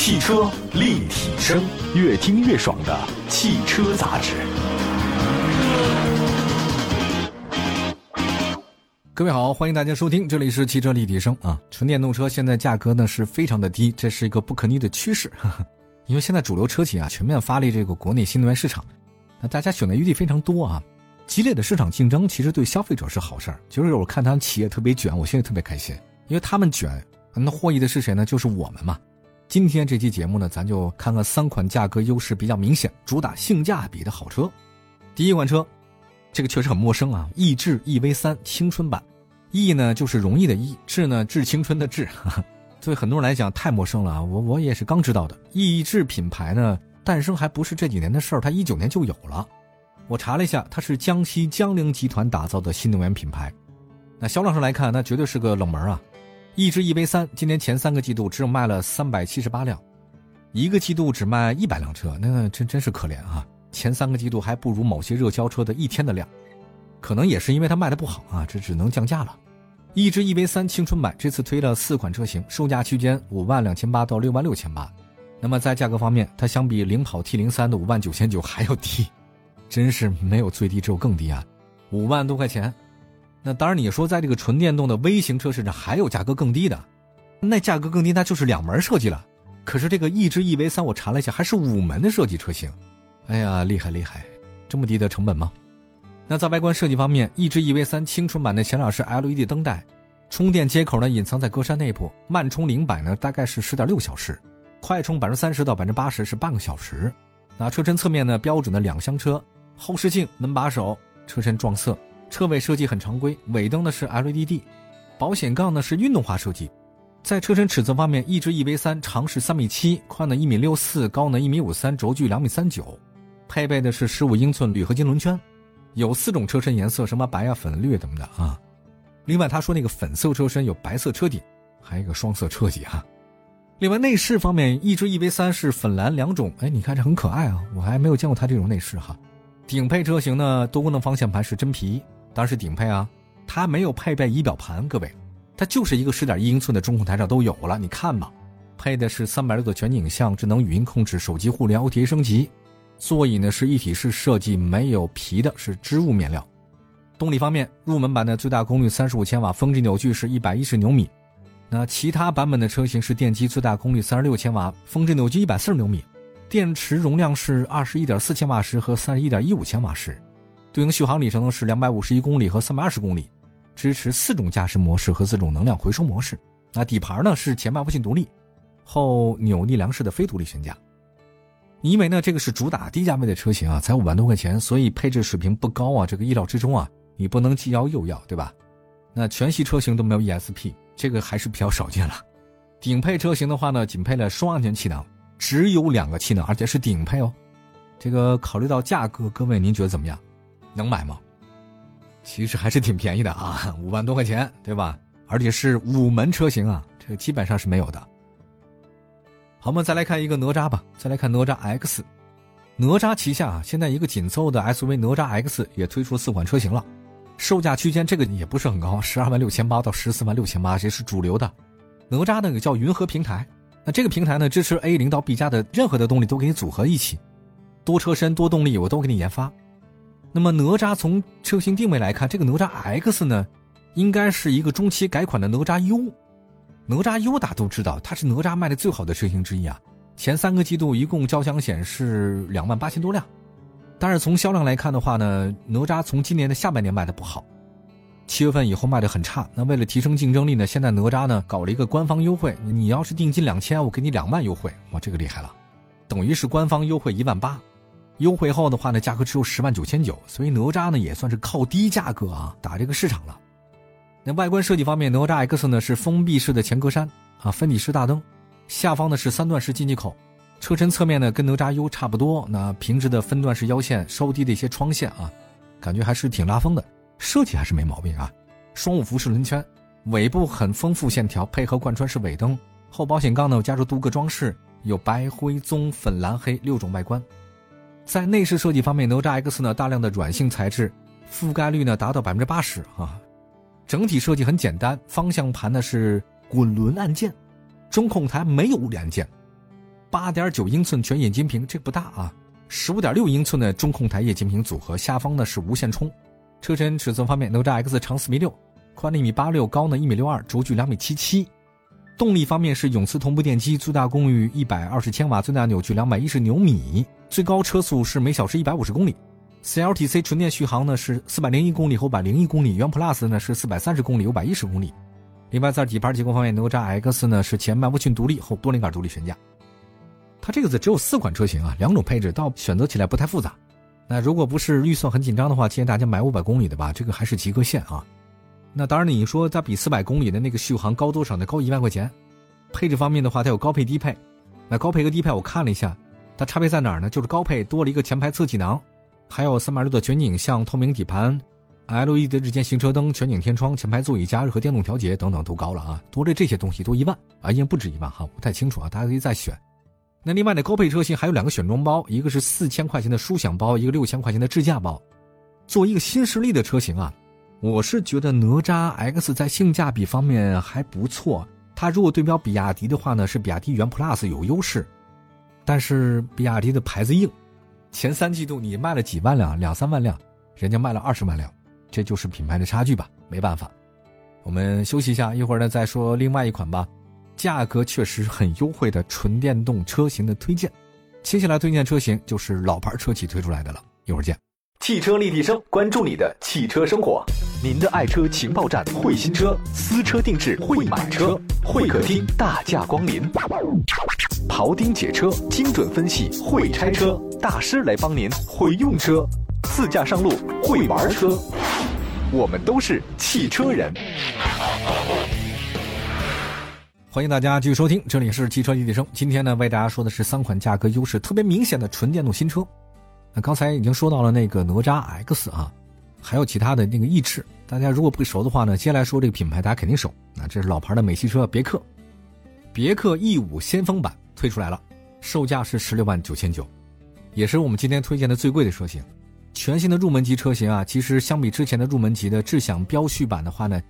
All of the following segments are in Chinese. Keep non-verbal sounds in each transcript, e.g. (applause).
汽车立体声，越听越爽的汽车杂志。各位好，欢迎大家收听，这里是汽车立体声啊。纯电动车现在价格呢是非常的低，这是一个不可逆的趋势。(laughs) 因为现在主流车企啊全面发力这个国内新能源市场，那大家选择余地非常多啊。激烈的市场竞争其实对消费者是好事儿，就是我看他们企业特别卷，我现在特别开心，因为他们卷，那获益的是谁呢？就是我们嘛。今天这期节目呢，咱就看看三款价格优势比较明显、主打性价比的好车。第一款车，这个确实很陌生啊，逸致 EV 三青春版。易呢就是容易的易，致呢致青春的致，(laughs) 对很多人来讲太陌生了啊！我我也是刚知道的。逸致品牌呢诞生还不是这几年的事儿，它一九年就有了。我查了一下，它是江西江铃集团打造的新能源品牌。那销量上来看，那绝对是个冷门啊！逸致 EV 三今年前三个季度只有卖了三百七十八辆，一个季度只卖一百辆车，那真真是可怜啊！前三个季度还不如某些热销车的一天的量。可能也是因为它卖的不好啊，这只能降价了。逸致 EV 三青春版这次推了四款车型，售价区间五万两千八到六万六千八。那么在价格方面，它相比领跑 T 零三的五万九千九还要低，真是没有最低，只有更低啊，五万多块钱。那当然，你说在这个纯电动的微型车市场还有价格更低的，那价格更低那就是两门设计了。可是这个逸致 EV 三我查了一下，还是五门的设计车型。哎呀，厉害厉害，这么低的成本吗？那在外观设计方面，逸致 EV 三青春版的前脸是 LED 灯带，充电接口呢隐藏在格栅内部，慢充零百呢大概是十点六小时，快充百分之三十到百分之八十是半个小时。那车身侧面呢标准的两厢车，后视镜、门把手、车身撞色，车尾设计很常规，尾灯呢是 LED，保险杠呢是运动化设计。在车身尺寸方面，逸致 EV 三长是三米七，宽呢一米六四，高呢一米五三，轴距两米三九，配备的是十五英寸铝合金轮圈。有四种车身颜色，什么白啊、粉、绿等的啊。另外，他说那个粉色车身有白色车顶，还有一个双色车底哈。另外，内饰方面，逸致 EV 三是粉蓝两种，哎，你看这很可爱啊，我还没有见过它这种内饰哈。顶配车型呢，多功能方向盘是真皮，当然是顶配啊。它没有配备仪表盘，各位，它就是一个十点一英寸的中控台上都有了，你看吧。配的是三百六的全景影像、智能语音控制、手机互联 OTA 升级。座椅呢是一体式设计，没有皮的，是织物面料。动力方面，入门版的最大功率三十五千瓦，峰值扭矩是一百一十牛米。那其他版本的车型是电机最大功率三十六千瓦，峰值扭矩一百四十牛米，电池容量是二十一点四千瓦时和三十一点一五千瓦时，对应续航里程呢是两百五十一公里和三百二十公里，支持四种驾驶模式和四种能量回收模式。那底盘呢是前麦弗逊独立，后扭力梁式的非独立悬架。因为呢，这个是主打低价位的车型啊，才五万多块钱，所以配置水平不高啊，这个意料之中啊，你不能既要又要，对吧？那全系车型都没有 ESP，这个还是比较少见了。顶配车型的话呢，仅配了双安全气囊，只有两个气囊，而且是顶配哦。这个考虑到价格，各位您觉得怎么样？能买吗？其实还是挺便宜的啊，(laughs) 五万多块钱，对吧？而且是五门车型啊，这个基本上是没有的。好，我们再来看一个哪吒吧。再来看哪吒 X，哪吒旗下啊，现在一个紧凑的 SUV 哪吒 X 也推出四款车型了，售价区间这个也不是很高，十二万六千八到十四万六千八，这是主流的。哪吒那个叫云和平台，那这个平台呢支持 A 零到 B 加的任何的动力都给你组合一起，多车身多动力我都给你研发。那么哪吒从车型定位来看，这个哪吒 X 呢，应该是一个中期改款的哪吒 U。哪吒 U 大家都知道，它是哪吒卖的最好的车型之一啊！前三个季度一共交强险是两万八千多辆，但是从销量来看的话呢，哪吒从今年的下半年卖的不好，七月份以后卖的很差。那为了提升竞争力呢，现在哪吒呢搞了一个官方优惠，你要是定金两千，我给你两万优惠，哇，这个厉害了，等于是官方优惠一万八，优惠后的话呢，价格只有十万九千九，所以哪吒呢也算是靠低价格啊打这个市场了。那外观设计方面，哪吒 X 呢是封闭式的前格栅啊，分体式大灯，下方呢是三段式进气口，车身侧面呢跟哪吒 U 差不多，那平直的分段式腰线，稍低的一些窗线啊，感觉还是挺拉风的，设计还是没毛病啊。双五辐式轮圈，尾部很丰富线条，配合贯穿式尾灯，后保险杠呢加入镀铬装饰，有白灰棕粉蓝黑六种外观。在内饰设计方面，哪吒 X 呢大量的软性材质，覆盖率呢达到百分之八十啊。整体设计很简单，方向盘呢是滚轮按键，中控台没有物理按键，八点九英寸全液晶屏，这不大啊。十五点六英寸的中控台液晶屏组合，下方呢是无线充。车身尺寸方面，哪吒 X 长四米六，宽一米八六，高呢一米六二，轴距两米七七。动力方面是永磁同步电机，最大功率一百二十千瓦，最大扭矩两百一十牛米，最高车速是每小时一百五十公里。CLTC 纯电续航呢是四百零一公里和五百零一公里，元 Plus 呢是四百三十公里、五百一十公里。另外在底盘结构方面，哪吒 X 呢是前麦弗逊独立，后多连杆独立悬架。它这个只有四款车型啊，两种配置，倒选择起来不太复杂。那如果不是预算很紧张的话，建议大家买五百公里的吧，这个还是及格线啊。那当然，你说它比四百公里的那个续航高多少呢？高一万块钱。配置方面的话，它有高配低配。那高配和低配我看了一下，它差别在哪儿呢？就是高配多了一个前排侧气囊，还有三百六的全景影像、透明底盘、LED 的日间行车灯、全景天窗、前排座椅加热和电动调节等等都高了啊，多了这些东西多一万啊，应该不止一万哈，不太清楚啊，大家可以再选。那另外呢高配车型还有两个选装包，一个是四千块钱的舒享包，一个六千块钱的智驾包。作为一个新势力的车型啊。我是觉得哪吒 X 在性价比方面还不错，它如果对标比亚迪的话呢，是比亚迪元 Plus 有优势，但是比亚迪的牌子硬，前三季度你卖了几万辆，两三万辆，人家卖了二十万辆，这就是品牌的差距吧，没办法。我们休息一下，一会儿呢再说另外一款吧，价格确实很优惠的纯电动车型的推荐，接下来推荐车型就是老牌车企推出来的了，一会儿见。汽车立体声，关注你的汽车生活。您的爱车情报站，会新车，私车定制，会买车，会客厅大驾光临。庖丁解车，精准分析，会拆车大师来帮您，会用车，自驾上路，会玩车。我们都是汽车人。欢迎大家继续收听，这里是汽车立体声。今天呢，为大家说的是三款价格优势特别明显的纯电动新车。那刚才已经说到了那个哪吒 X 啊，还有其他的那个逸致。大家如果不熟的话呢，接下来说这个品牌大家肯定熟。那这是老牌的美系车别克，别克 E 五先锋版推出来了，售价是十六万九千九，也是我们今天推荐的最贵的车型。全新的入门级车型啊，其实相比之前的入门级的智享标续版的话呢，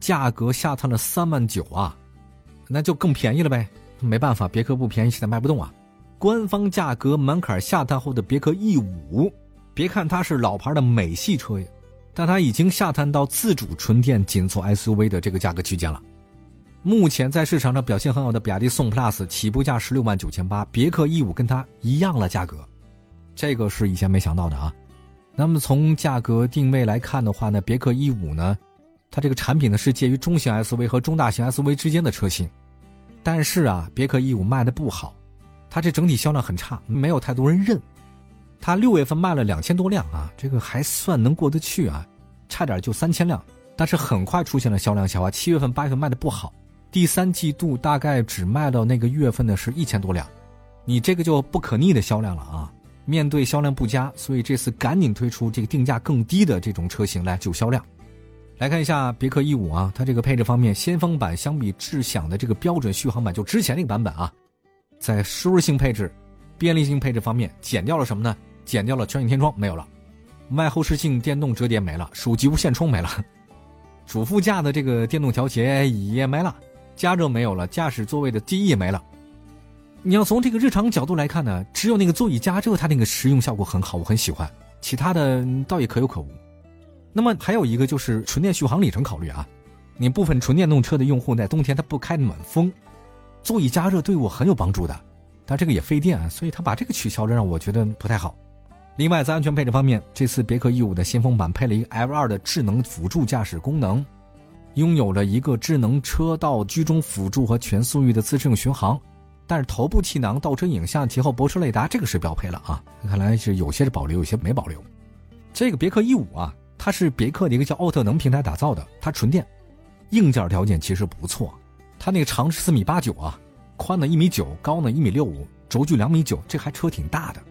价格下探了三万九啊，那就更便宜了呗。没办法，别克不便宜，现在卖不动啊。官方价格门槛下探后的别克 E 五，别看它是老牌的美系车呀，但它已经下探到自主纯电紧凑 SUV 的这个价格区间了。目前在市场上表现很好的比亚迪宋 PLUS 起步价十六万九千八，别克 E 五跟它一样了价格，这个是以前没想到的啊。那么从价格定位来看的话呢，别克 E 五呢，它这个产品呢是介于中型 SUV 和中大型 SUV 之间的车型，但是啊，别克 E 五卖的不好。它这整体销量很差，没有太多人认。它六月份卖了两千多辆啊，这个还算能过得去啊，差点就三千辆。但是很快出现了销量下滑，七月份、八月份卖的不好，第三季度大概只卖到那个月份的是一千多辆，你这个就不可逆的销量了啊！面对销量不佳，所以这次赶紧推出这个定价更低的这种车型来救销量。来看一下别克 E 五啊，它这个配置方面，先锋版相比智享的这个标准续航版，就之前那个版本啊。在舒适性配置、便利性配置方面，减掉了什么呢？减掉了全景天窗没有了，外后视镜电动折叠没了，手机无线充没了，主副驾的这个电动调节也没了，加热没有了，驾驶座位的记忆也没了。你要从这个日常角度来看呢，只有那个座椅加热它那个实用效果很好，我很喜欢，其他的倒也可有可无。那么还有一个就是纯电续航里程考虑啊，你部分纯电动车的用户在冬天它不开暖风。座椅加热对我很有帮助的，但这个也费电啊，所以他把这个取消了，让我觉得不太好。另外，在安全配置方面，这次别克 E 五的先锋版配了一个 L2 的智能辅助驾驶功能，拥有了一个智能车道居中辅助和全速域的自适应巡航，但是头部气囊、倒车影像、前后泊车雷达这个是标配了啊，看来是有些是保留，有些没保留。这个别克 E 五啊，它是别克的一个叫奥特能平台打造的，它纯电，硬件条件其实不错。它那个长是四米八九啊，宽呢一米九，高呢一米六五，轴距两米九，这还车挺大的。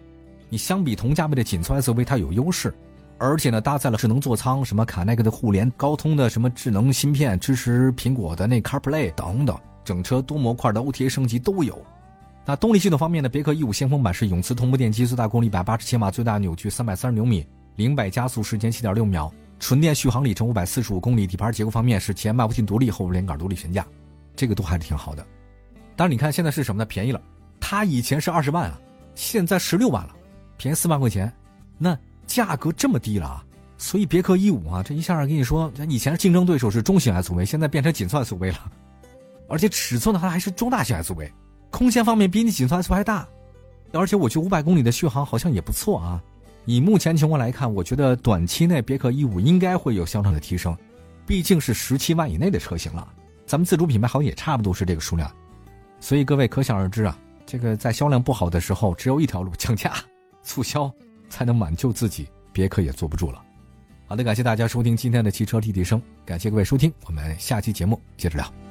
你相比同价位的紧凑 SUV，它有优势，而且呢搭载了智能座舱，什么卡耐克的互联、高通的什么智能芯片，支持苹果的那 CarPlay 等等，整车多模块的 OTA 升级都有。那动力系统方面呢，别克 E 五先锋版是永磁同步电机，最大功率一百八十千瓦，最大扭矩三百三十牛米，零百加速时间七点六秒，纯电续航里程五百四十五公里。底盘结构方面是前麦弗逊独立，后连杆独立悬架。这个都还是挺好的，当然你看现在是什么呢？便宜了，它以前是二十万啊，现在十六万了，便宜四万块钱，那价格这么低了啊，所以别克 E 五啊，这一下跟你说，以前竞争对手是中型 SUV，现在变成紧凑 SUV 了，而且尺寸的话还是中大型 SUV，空间方面比你紧凑 SUV 还大，而且我觉得五百公里的续航好像也不错啊。以目前情况来看，我觉得短期内别克 E 五应该会有销量的提升，毕竟是十七万以内的车型了，咱们自主品牌好像也差不多是这个数量，所以各位可想而知啊，这个在销量不好的时候，只有一条路 (laughs) 降价、促销，才能挽救自己，别克也坐不住了。好的，感谢大家收听今天的汽车立体声，感谢各位收听，我们下期节目接着聊。